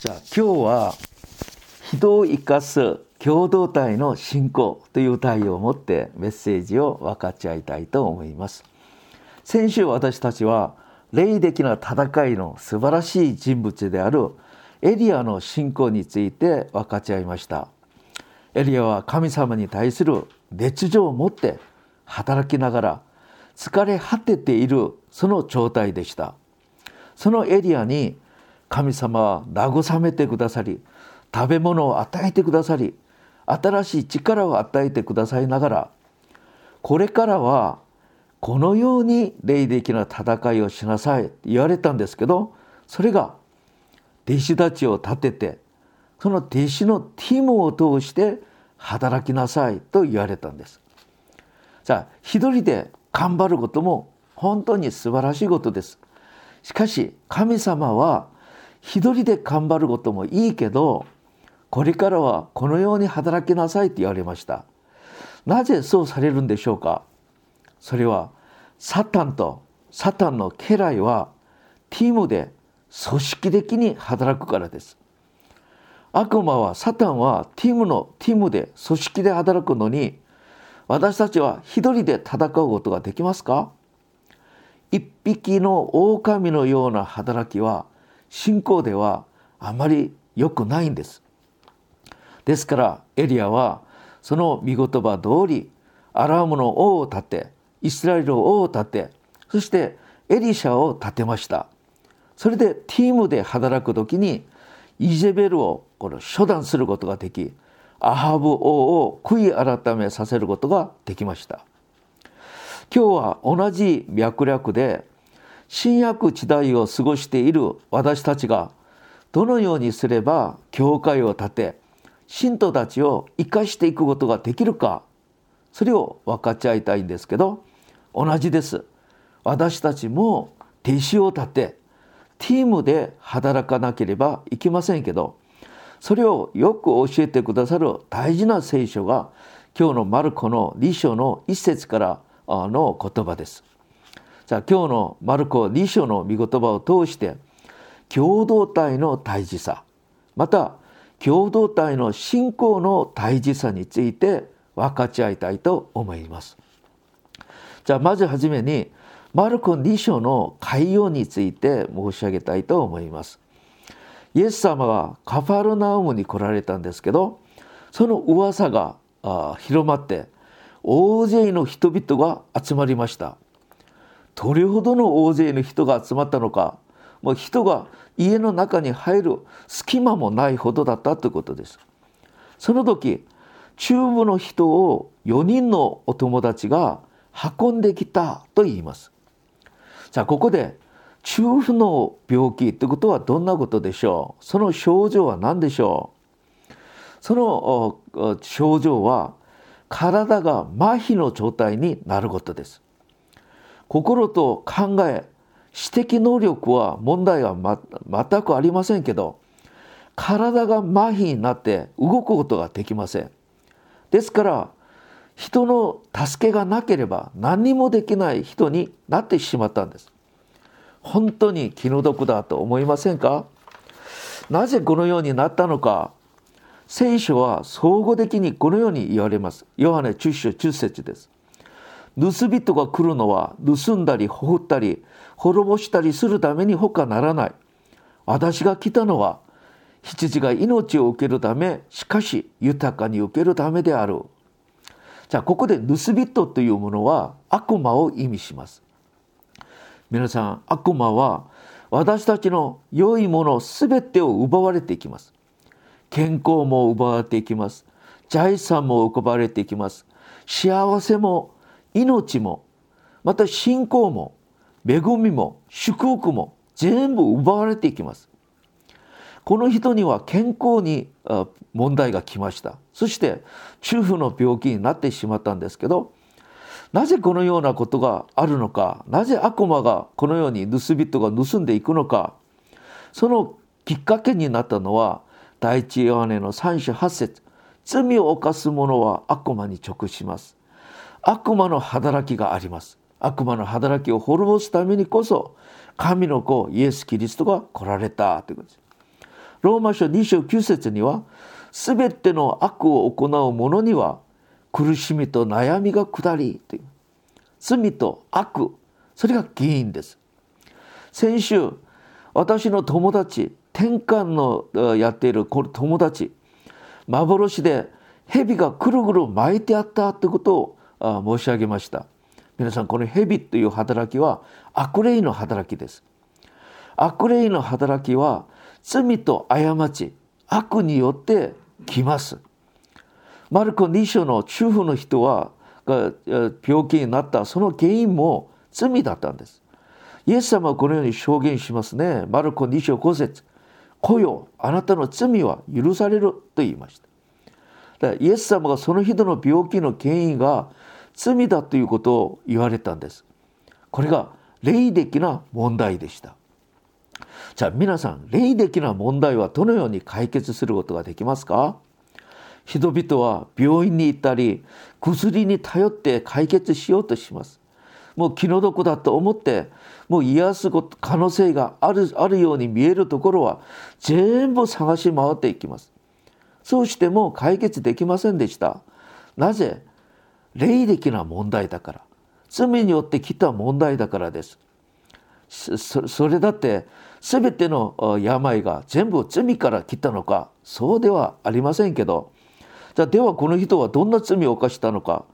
じゃあ今日は人を生かす共同体の信仰という題を持ってメッセージを分かち合いたいと思います。先週私たちは霊的な戦いの素晴らしい人物であるエリアの信仰について分かち合いました。エリアは神様に対する熱情を持って働きながら疲れ果てているその状態でした。そのエリアに神様は慰めてくださり食べ物を与えてくださり新しい力を与えてくださいながらこれからはこのように霊的な戦いをしなさいと言われたんですけどそれが弟子たちを立ててその弟子のティムを通して働きなさいと言われたんです。さあ一人で頑張ることも本当に素晴らしいことです。しかし神様は一人で頑張ることもいいけどこれからはこのように働きなさいと言われました。なぜそうされるんでしょうか？それはサタンとサタンの家来はティムで組織的に働くからです。悪魔はサタンはティムのティムで組織で働くのに私たちは一人で戦うことができますか？一匹の狼のような働きは信仰ではあまり良くないんです。ですからエリアはその見言葉通りアラームの王を立てイスラエルの王を立てそしてエリシャを立てました。それでティームで働く時にイジェベルをこれ処断することができアハブ王を悔い改めさせることができました。今日は同じ脈略で新約時代を過ごしている私たちがどのようにすれば教会を建て信徒たちを生かしていくことができるかそれを分かち合いたいんですけど同じです私たちも弟子を立てティームで働かなければいけませんけどそれをよく教えてくださる大事な聖書が今日のマルコの2章の一節からの言葉です。じゃあ今日のマルコ2章の御言葉を通して共同体の大事さまた共同体の信仰の大事さについて分かち合いたいと思います。じゃあまずはじめにマルコ2章の概要について申し上げたいと思います。イエス様はカファルナウムに来られたんですけどその噂が広まって大勢の人々が集まりました。どれほどの大勢の人が集まったのかもう人が家の中に入る隙間もないほどだったということです。その時中部の人を4人のお友達が運んできたと言います。さあここで中部の病気ということはどんなことでしょう？その症状は何でしょう？その症状は体が麻痺の状態になることです。心と考え知的能力は問題は、ま、全くありませんけど体が麻痺になって動くことができません。ですから人の助けがなければ何もできない人になってしまったんです。本当に気の毒だと思いませんか？なぜこのようになったのか？聖書は総合的にこのように言われます。ヨハネ10章10節です。盗人が来るのは盗んだりほふったり滅ぼしたりするために他ならない。私が来たのは羊が命を受けるためしかし豊かに受けるためである。じゃあここで盗人というものは悪魔を意味します。皆さん悪魔は私たちの良いもの全てを奪われていきます。健康も奪われていきます。財産も奪われていきます。幸せも命もまた信仰も恵みも祝福も全部奪われていきます。この人には健康に問題が来ました。そして中風の病気になってしまったんですけどなぜこのようなことがあるのかなぜ悪魔がこのように盗人が盗んでいくのかそのきっかけになったのは第一ヨハネの3章8節罪を犯す者は悪魔に直します。悪魔の働きがあります。悪魔の働きを滅ぼすためにこそ神の子イエス・キリストが来られたということです。ローマ書2章9節には全ての悪を行う者には苦しみと悩みが下りという。罪と悪それが原因です。先週私の友達天官のやっている友達幻で蛇がくるぐる巻いてあったということを申し上げました。皆さんこの蛇という働きは悪霊の働きです。悪霊の働きは罪と過ち悪によって来ます。マルコ2章の主婦の人は病気になったその原因も罪だったんです。イエス様はこのように証言しますね。マルコ2章5節。来よあなたの罪は許されると言いました。イエス様がその人の病気の原因が罪だということを言われたんです。これが霊的な問題でした。じゃあ皆さん霊的な問題はどのように解決することができますか？人々は病院に行ったり薬に頼って解決しようとします。もう気の毒だと思ってもう癒す可能性があるあるように見えるところは全部探し回っていきます。そうしても解決できませんでした。なぜ霊的な問題だから。罪によって来た問題だからです。それだって全ての病が全部罪から来たのかそうではありませんけど。じゃあではこの人はどんな罪を犯したのか。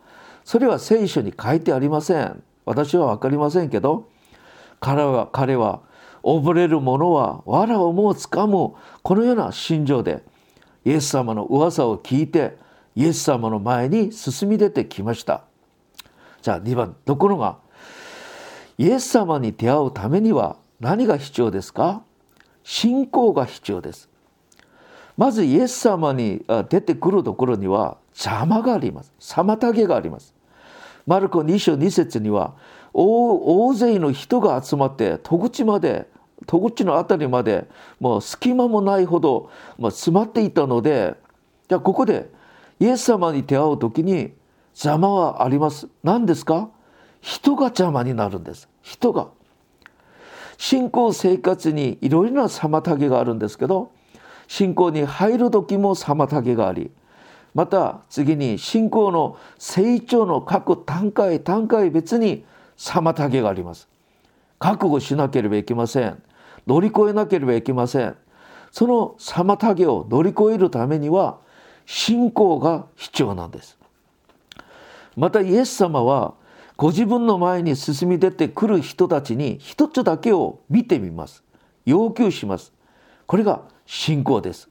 それは聖書に書いてありません。私は分かりませんけど。彼は彼は溺れる者は藁をもつかむこのような心情でイエス様の噂を聞いてイエス様の前に進み出てきました。じゃあ2番ところがイエス様に出会うためには何が必要ですか？信仰が必要です。まずイエス様に出てくるところには邪魔があります。妨げがあります。マルコ2章2節には大勢の人が集まって戸口まで戸口の辺りまでもう隙間もないほど、ま詰まっていたのでじゃあここでイエス様に出会う時に邪魔はあります。何ですか？人が邪魔になるんです。人が。信仰生活にいろいろな妨げがあるんですけど信仰に入る時も妨げがありまた次に信仰の成長の各段階段階別に妨げがあります。覚悟しなければいけません。乗り越えなければいけません。その妨げを乗り越えるためには信仰が必要なんです。またイエス様はご自分の前に進み出てくる人たちに一つだけを見てみます。要求します。これが信仰です。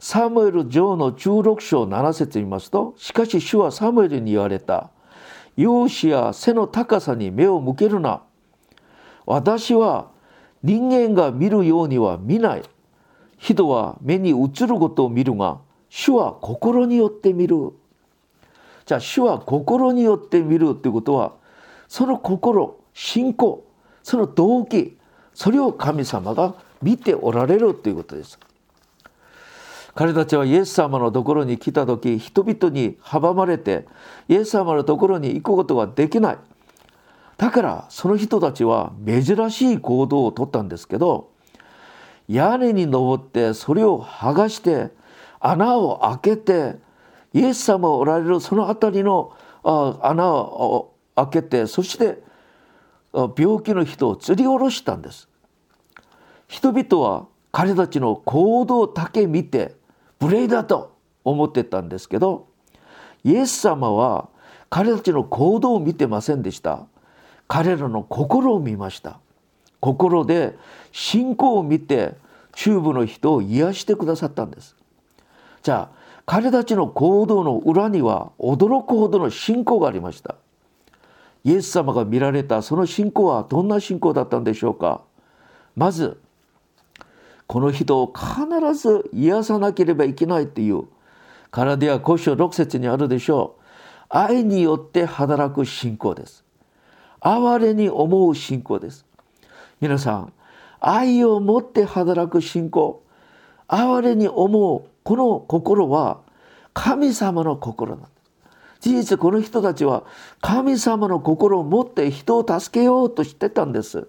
サムエル上の16章7節見ますとしかし主はサムエルに言われた。容姿や背の高さに目を向けるな。私は人間が見るようには見ない。人は目に映ることを見るが主は心によって見るじゃあ主は心によって見るということはその心信仰その動機それを神様が見ておられるということです。彼たちはイエス様のところに来た時人々に阻まれてイエス様のところに行くことができないだからその人たちは珍しい行動をとったんですけど屋根に登ってそれを剥がして穴を開けてイエス様おられるその辺りの穴を開けてそして病気の人を吊り下ろしたんです。人々は彼たちの行動だけ見て無礼だと思ってたんですけどイエス様は彼たちの行動を見てませんでした。彼らの心を見ました。心で信仰を見て中部の人を癒してくださったんです。じゃあ彼たちの行動の裏には驚くほどの信仰がありました。イエス様が見られたその信仰はどんな信仰だったんでしょうか。まずこの人を必ず癒さなければいけないというからでは古書6節にあるでしょう。愛によって働く信仰です。哀れに思う信仰です。皆さん愛を持って働く信仰哀れに思うこの心は神様の心なんです。事実この人たちは神様の心を持って人を助けようとしてたんです。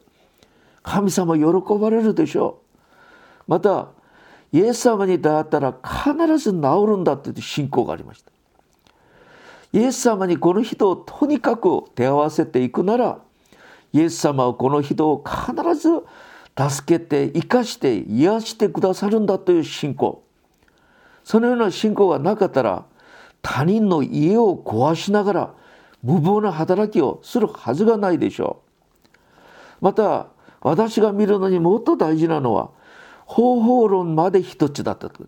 神様喜ばれるでしょう。またイエス様に出会ったら必ず治るんだという信仰がありました。イエス様にこの人をとにかく手合わせていくならイエス様はこの人を必ず助けて生かして癒してくださるんだという信仰。そのような信仰がなかったら他人の家を壊しながら無謀な働きをするはずがないでしょう。また私が見るのにもっと大事なのは方法論まで一つだったと。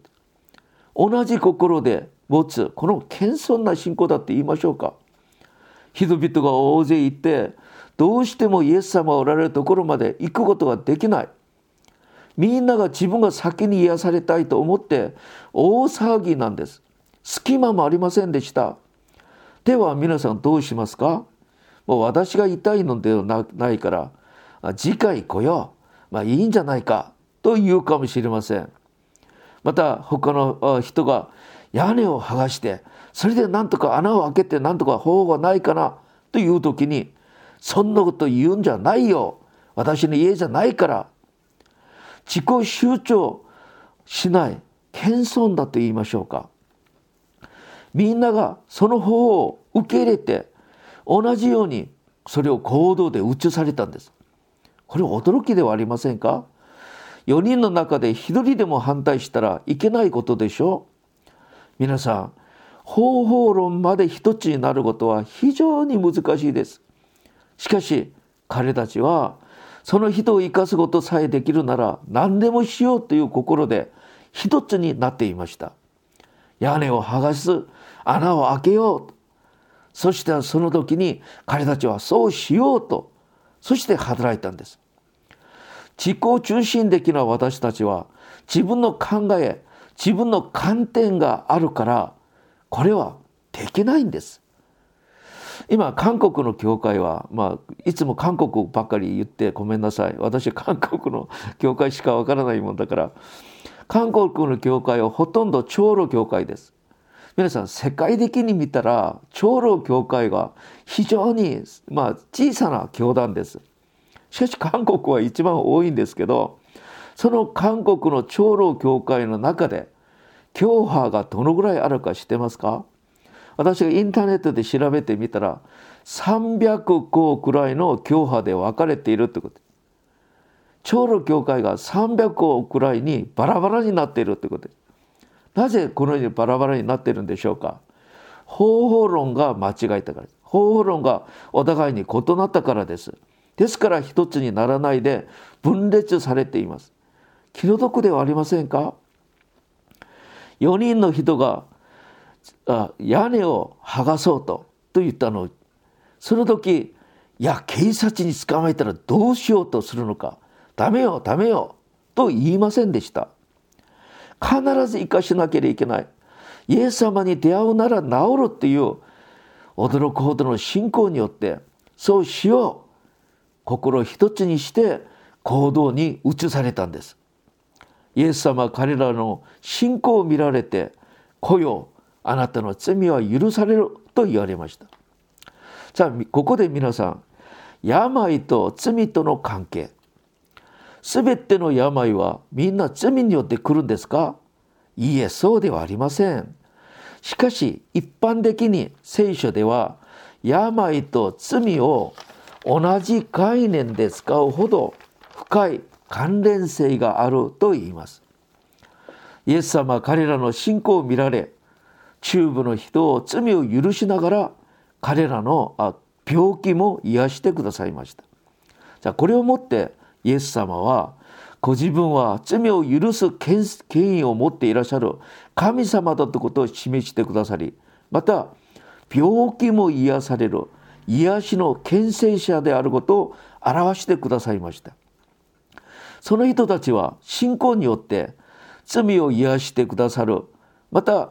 同じ心で持つこの謙遜な信仰だって言いましょうか。人々が大勢いてどうしてもイエス様がおられるところまで行くことができない。みんなが自分が先に癒されたいと思って大騒ぎなんです。隙間もありませんでした。では皆さんどうしますか？もう私が痛いのではないから次回来よう。まあいいんじゃないか。と言うかもしれません。また他の人が屋根を剥がしてそれでなんとか穴を開けてなんとか方法がないかな。という時にそんなこと言うんじゃないよ。私の家じゃないから。自己集中しない。謙遜だと言いましょうか。みんながその方を受け入れて同じようにそれを行動で移されたんです。これ驚きではありませんか？4人の中で1人でも反対したらいけないことでしょう。皆さん方法論まで一つになることは非常に難しいです。しかし彼たちはその人を生かすことさえできるなら何でもしようという心で一つになっていました。屋根を剥がす穴を開けようそしてその時に彼たちはそうしようと。そして働いたんです。自己中心的な私たちは自分の考え自分の観点があるからこれはできないんです。今韓国の教会は、まあ、いつも韓国ばっかり言ってごめんなさい。私 韓国の教会しかわからないもんだから韓国の教会はほとんど長老教会です。皆さん世界的に見たら長老教会が非常に、まあ、小さな教団です。しかし韓国は一番多いんですけどその韓国の長老教会の中で教派がどのぐらいあるか知ってますか？私がインターネットで調べてみたら300校くらいの教派で分かれているってこと。長老教会が300校くらいにバラバラになっているってこと。なぜこのようにバラバラになっているんでしょうか。方法論が間違えたから。方法論がお互いに異なったからです。ですから一つにならないで分裂されています。気の毒ではありませんか。4人の人が屋根を剥がそうとと言ったの。その時いや警察に捕まえたらどうしようとするのか。ダメよダメよと言いませんでした。必ず生かしなければいけない。イエス様に出会うなら治るっていう驚くほどの信仰によってそうしよう。心一つにして行動に移されたんです。イエス様は彼らの信仰を見られて「来よあなたの罪は許される」と言われました。さあここで皆さん病と罪との関係。全ての病はみんな罪によって来るんですか？いいえそうではありません。しかし一般的に聖書では病と罪を同じ概念で使うほど深い関連性があると言います。イエス様は彼らの信仰を見られ中部の人を罪を許しながら彼らの病気も癒してくださいました。じゃあこれをもってイエス様はご自分は罪を許す権威を持っていらっしゃる神様だということを示してくださりまた病気も癒される癒しの牽制者であることを表してくださいましたその人たちは信仰によって罪を癒してくださるまた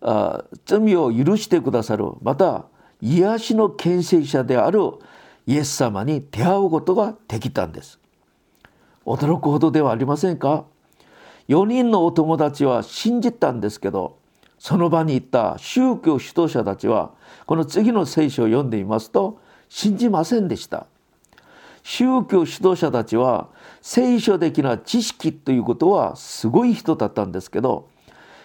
あ罪を許してくださるまた癒しの牽制者であるイエス様に出会うことができたんです。驚くほどではありませんか？4人のお友達は信じたんですけどその場に行った宗教指導者たちはこの次の聖書を読んでみますと信じませんでした。宗教指導者たちは聖書的な知識ということはすごい人だったんですけど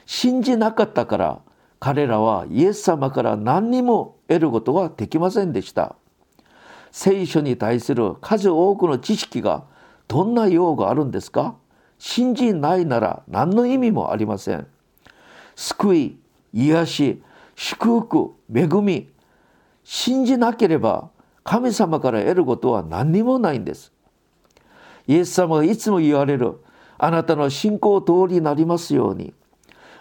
信じなかったから彼らはイエス様から何にも得ることができませんでした。聖書に対する数多くの知識がどんな用があるんですか？信じないなら何の意味もありません。救い癒し祝福恵み信じなければ神様から得ることは何にもないんです。イエス様がいつも言われるあなたの信仰通りになりますように。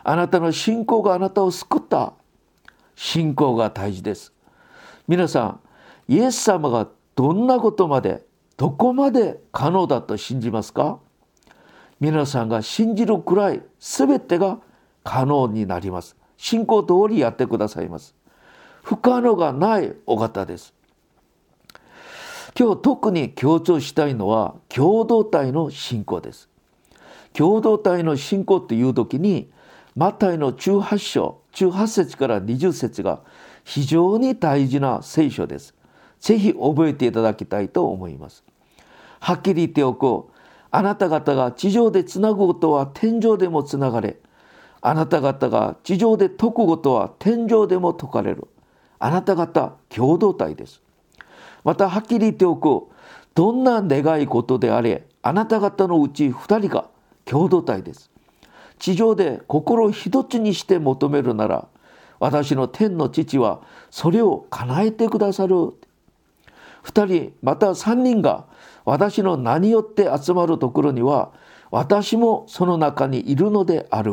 あなたの信仰があなたを救った信仰が大事です。皆さんイエス様がどんなことまでどこまで可能だと信じますか？皆さんが信じるくらい全てが可能になります。信仰通りやってくださいます。不可能がないお方です。今日特に強調したいのは共同体の信仰です。共同体の信仰っていう時にマタイの18章18節から20節が非常に大事な聖書です。ぜひ覚えていただきたいと思います。はっきり言っておこう。あなた方が地上でつなぐことは天上でもつながれ。あなた方が地上で解くことは天上でも解かれる。あなた方共同体です。またはっきり言っておくどんな願い事であれあなた方のうち2人が共同体です。地上で心一つにして求めるなら私の天の父はそれを叶えてくださる。2人また3人が私の名によって集まるところには私もその中にいるのである。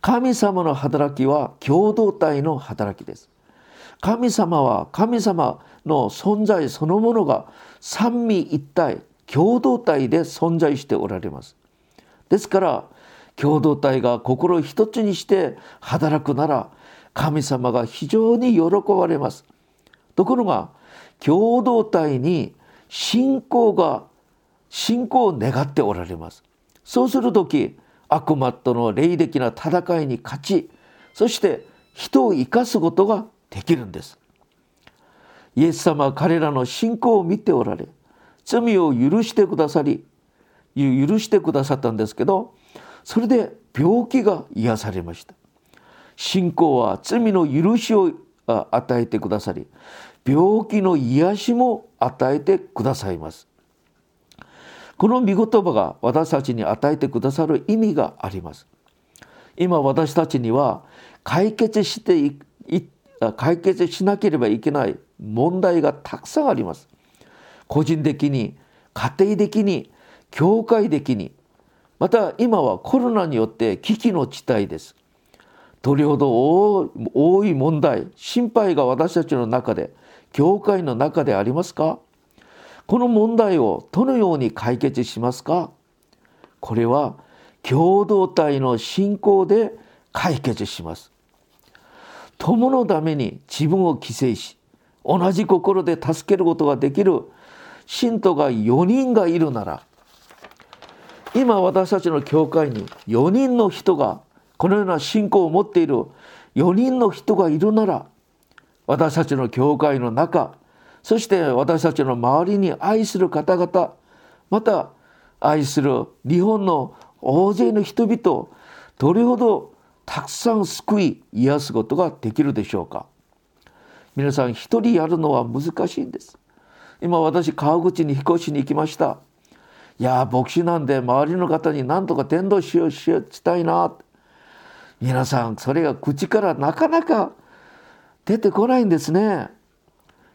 神様の働きは共同体の働きです。神様は神様の存在そのものが三位一体共同体で存在しておられます。ですから共同体が心一つにして働くなら神様が非常に喜ばれます。ところが共同体に信仰が信仰を願っておられます。そうする時悪魔との霊的な戦いに勝ちそして人を生かすことができるんです。イエス様は彼らの信仰を見ておられ罪を許してくださり許してくださったんですけどそれで病気が癒されました。信仰は罪の許しを与えてくださり病気の癒しも与えてくださいます。この御言葉が私たちに与えてくださる意味があります。今私たちには解決して解決しなければいけない問題がたくさんあります。個人的に家庭的に教会的にまた今はコロナによって危機の地帯です。どれほど多い問題心配が私たちの中で教会の中でありますか？この問題をどのように解決しますか？これは共同体の信仰で解決します。友のために自分を犠牲し同じ心で助けることができる信徒が4人がいるなら今私たちの教会に4人の人がこのような信仰を持っている4人の人がいるなら私たちの教会の中そして私たちの周りに愛する方々また愛する日本の大勢の人々どれほどたくさん救い癒すことができるでしょうか。皆さん一人やるのは難しいんです。今私川口に引っ越しに行きました。いや牧師なんで周りの方に何とか伝道しようしようしたいな。皆さんそれが口からなかなか出てこないんですね。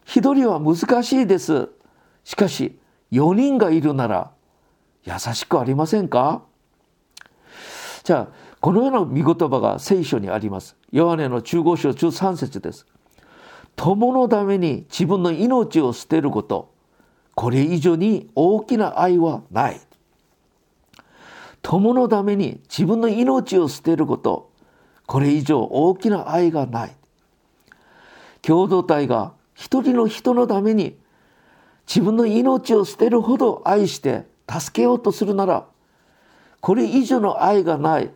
一人は難しいです。しかし4人がいるなら優しくありませんか？じゃあこのような御言葉が聖書にあります。ヨハネの中5章13節です。友のために自分の命を捨てること、これ以上に大きな愛はない。友のために自分の命を捨てること、これ以上大きな愛がない。共同体が一人の人のために自分の命を捨てるほど愛して助けようとするなら、これ以上の愛がない。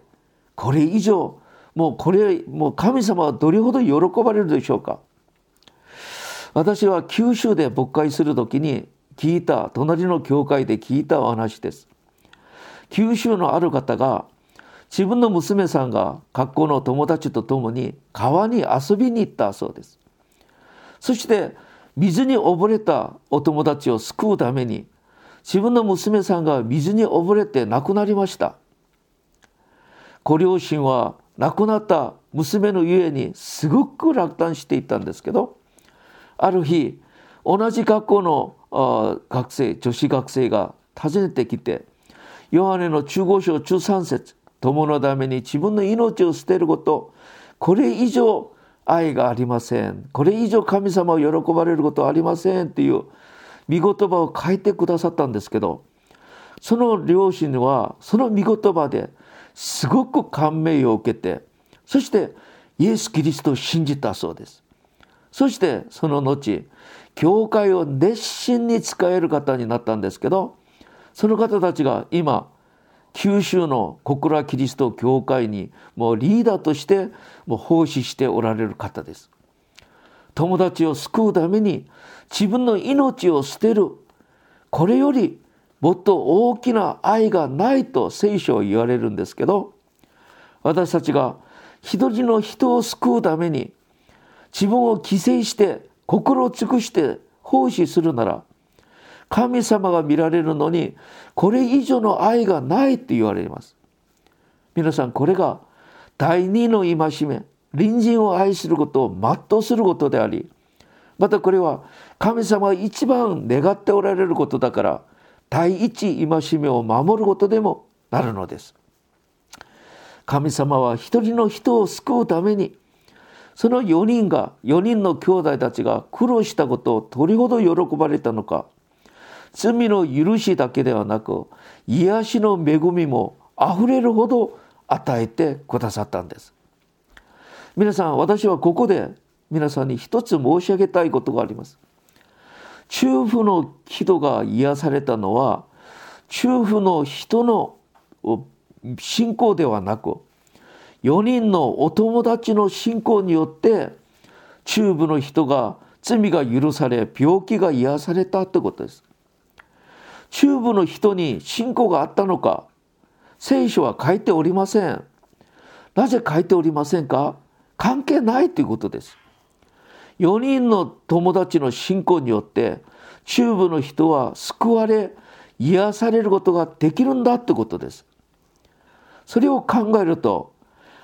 これ以上もうこれもう神様はどれほど喜ばれるでしょうか私は九州で牧会する時に聞いた。隣の教会で聞いたお話です。九州のある方が自分の娘さんが学校の友達と共に川に遊びに行ったそうです。そして水に溺れたお友達を救うために自分の娘さんが水に溺れて亡くなりました。ご両親は亡くなった娘のゆえにすごく落胆していたんですけどある日同じ学校の学生女子学生が訪ねてきてヨハネの中5章13節友のために自分の命を捨てることこれ以上愛がありません。これ以上神様を喜ばれることはありません。っていう御言葉を書いてくださったんですけどその両親はその御言葉ですごく感銘を受けてそしてイエス・キリストを信じたそうです。そしてその後教会を熱心に使える方になったんですけどその方たちが今九州の小倉キリスト教会にもうリーダーとしてもう奉仕しておられる方です。友達を救うために自分の命を捨てる。これよりもっと大きな愛がないと聖書を言われるんですけど私たちが一人の人を救うために自分を犠牲して心を尽くして奉仕するなら神様が見られるのにこれ以上の愛がないって言われます。皆さんこれが第二の戒め隣人を愛することを全うすることでありまたこれは神様が一番願っておられることだから第一戒めを守ることでもなるのです。神様は一人の人を救うためにその4人が4人の兄弟たちが苦労したことをどれほど喜ばれたのか。罪の許しだけではなく癒しの恵みもあふれるほど与えてくださったんです。皆さん私はここで皆さんに一つ申し上げたいことがあります。中府の人が癒されたのは中府の人の信仰ではなく4人のお友達の信仰によって中部の人が罪が許され病気が癒されたってことです。中部の人に信仰があったのか聖書は書いておりません。なぜ書いておりませんか？関係ないということです。4人の友達の信仰によって中部の人は救われ癒されることができるんだってことです。それを考えると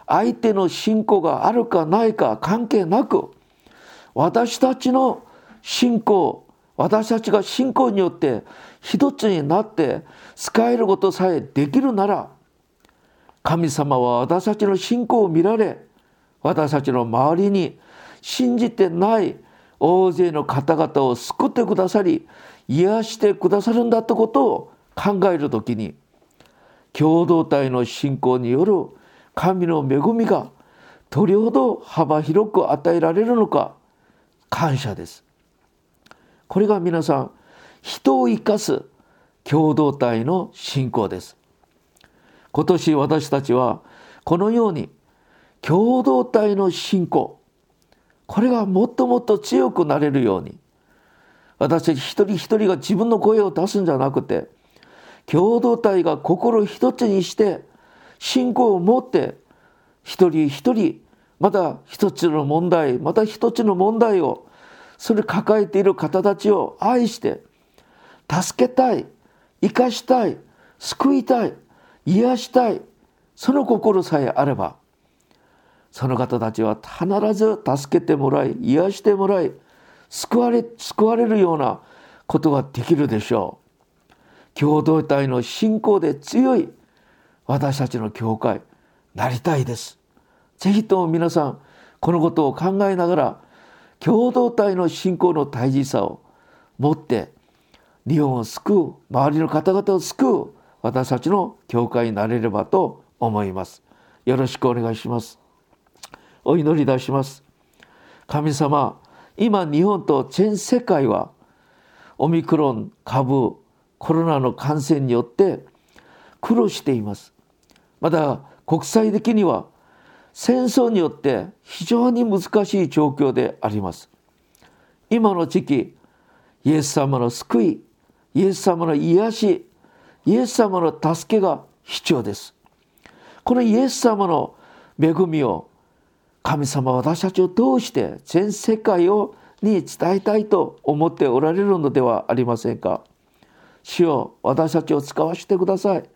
相手の信仰があるかないか関係なく私たちの信仰私たちが信仰によって一つになって使えることさえできるなら神様は私たちの信仰を見られ私たちの周りに信じてない大勢の方々を救ってくださり癒してくださるんだってことを考える時に共同体の信仰による神の恵みがどれほど幅広く与えられるのか感謝です。これが皆さん人を生かす共同体の信仰です。今年私たちはこのように共同体の信仰これがもっともっと強くなれるように私たち一人一人が自分の声を出すんじゃなくて共同体が心一つにして信仰を持って一人一人また一つの問題また一つの問題をそれ抱えている方たちを愛して助けたい生かしたい救いたい癒したいその心さえあればその方たちは必ず助けてもらい癒してもらい救われ救われるようなことができるでしょう。共同体の信仰で強い私たちの教会なりたいです。ぜひとも皆さんこのことを考えながら共同体の信仰の大事さを持って日本を救う周りの方々を救う私たちの教会になれればと思います。よろしくお願いします。お祈りいたします。神様今日本と全世界はオミクロン株コロナの感染によって苦労しています。また国際的には戦争によって非常に難しい状況であります。今の時期イエス様の救いイエス様の癒しイエス様の助けが必要です。このイエス様の恵みを神様私たちを通して全世界をに伝えたいと思っておられるのではありませんか。主よ私たちを使わせてください。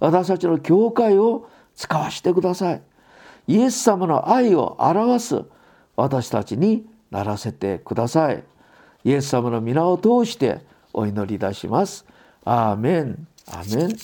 私たちの教会を使わせてください。イエス様の愛を表す私たちにならせてください。イエス様の皆を通してお祈りいたします。アーメン。アーメン。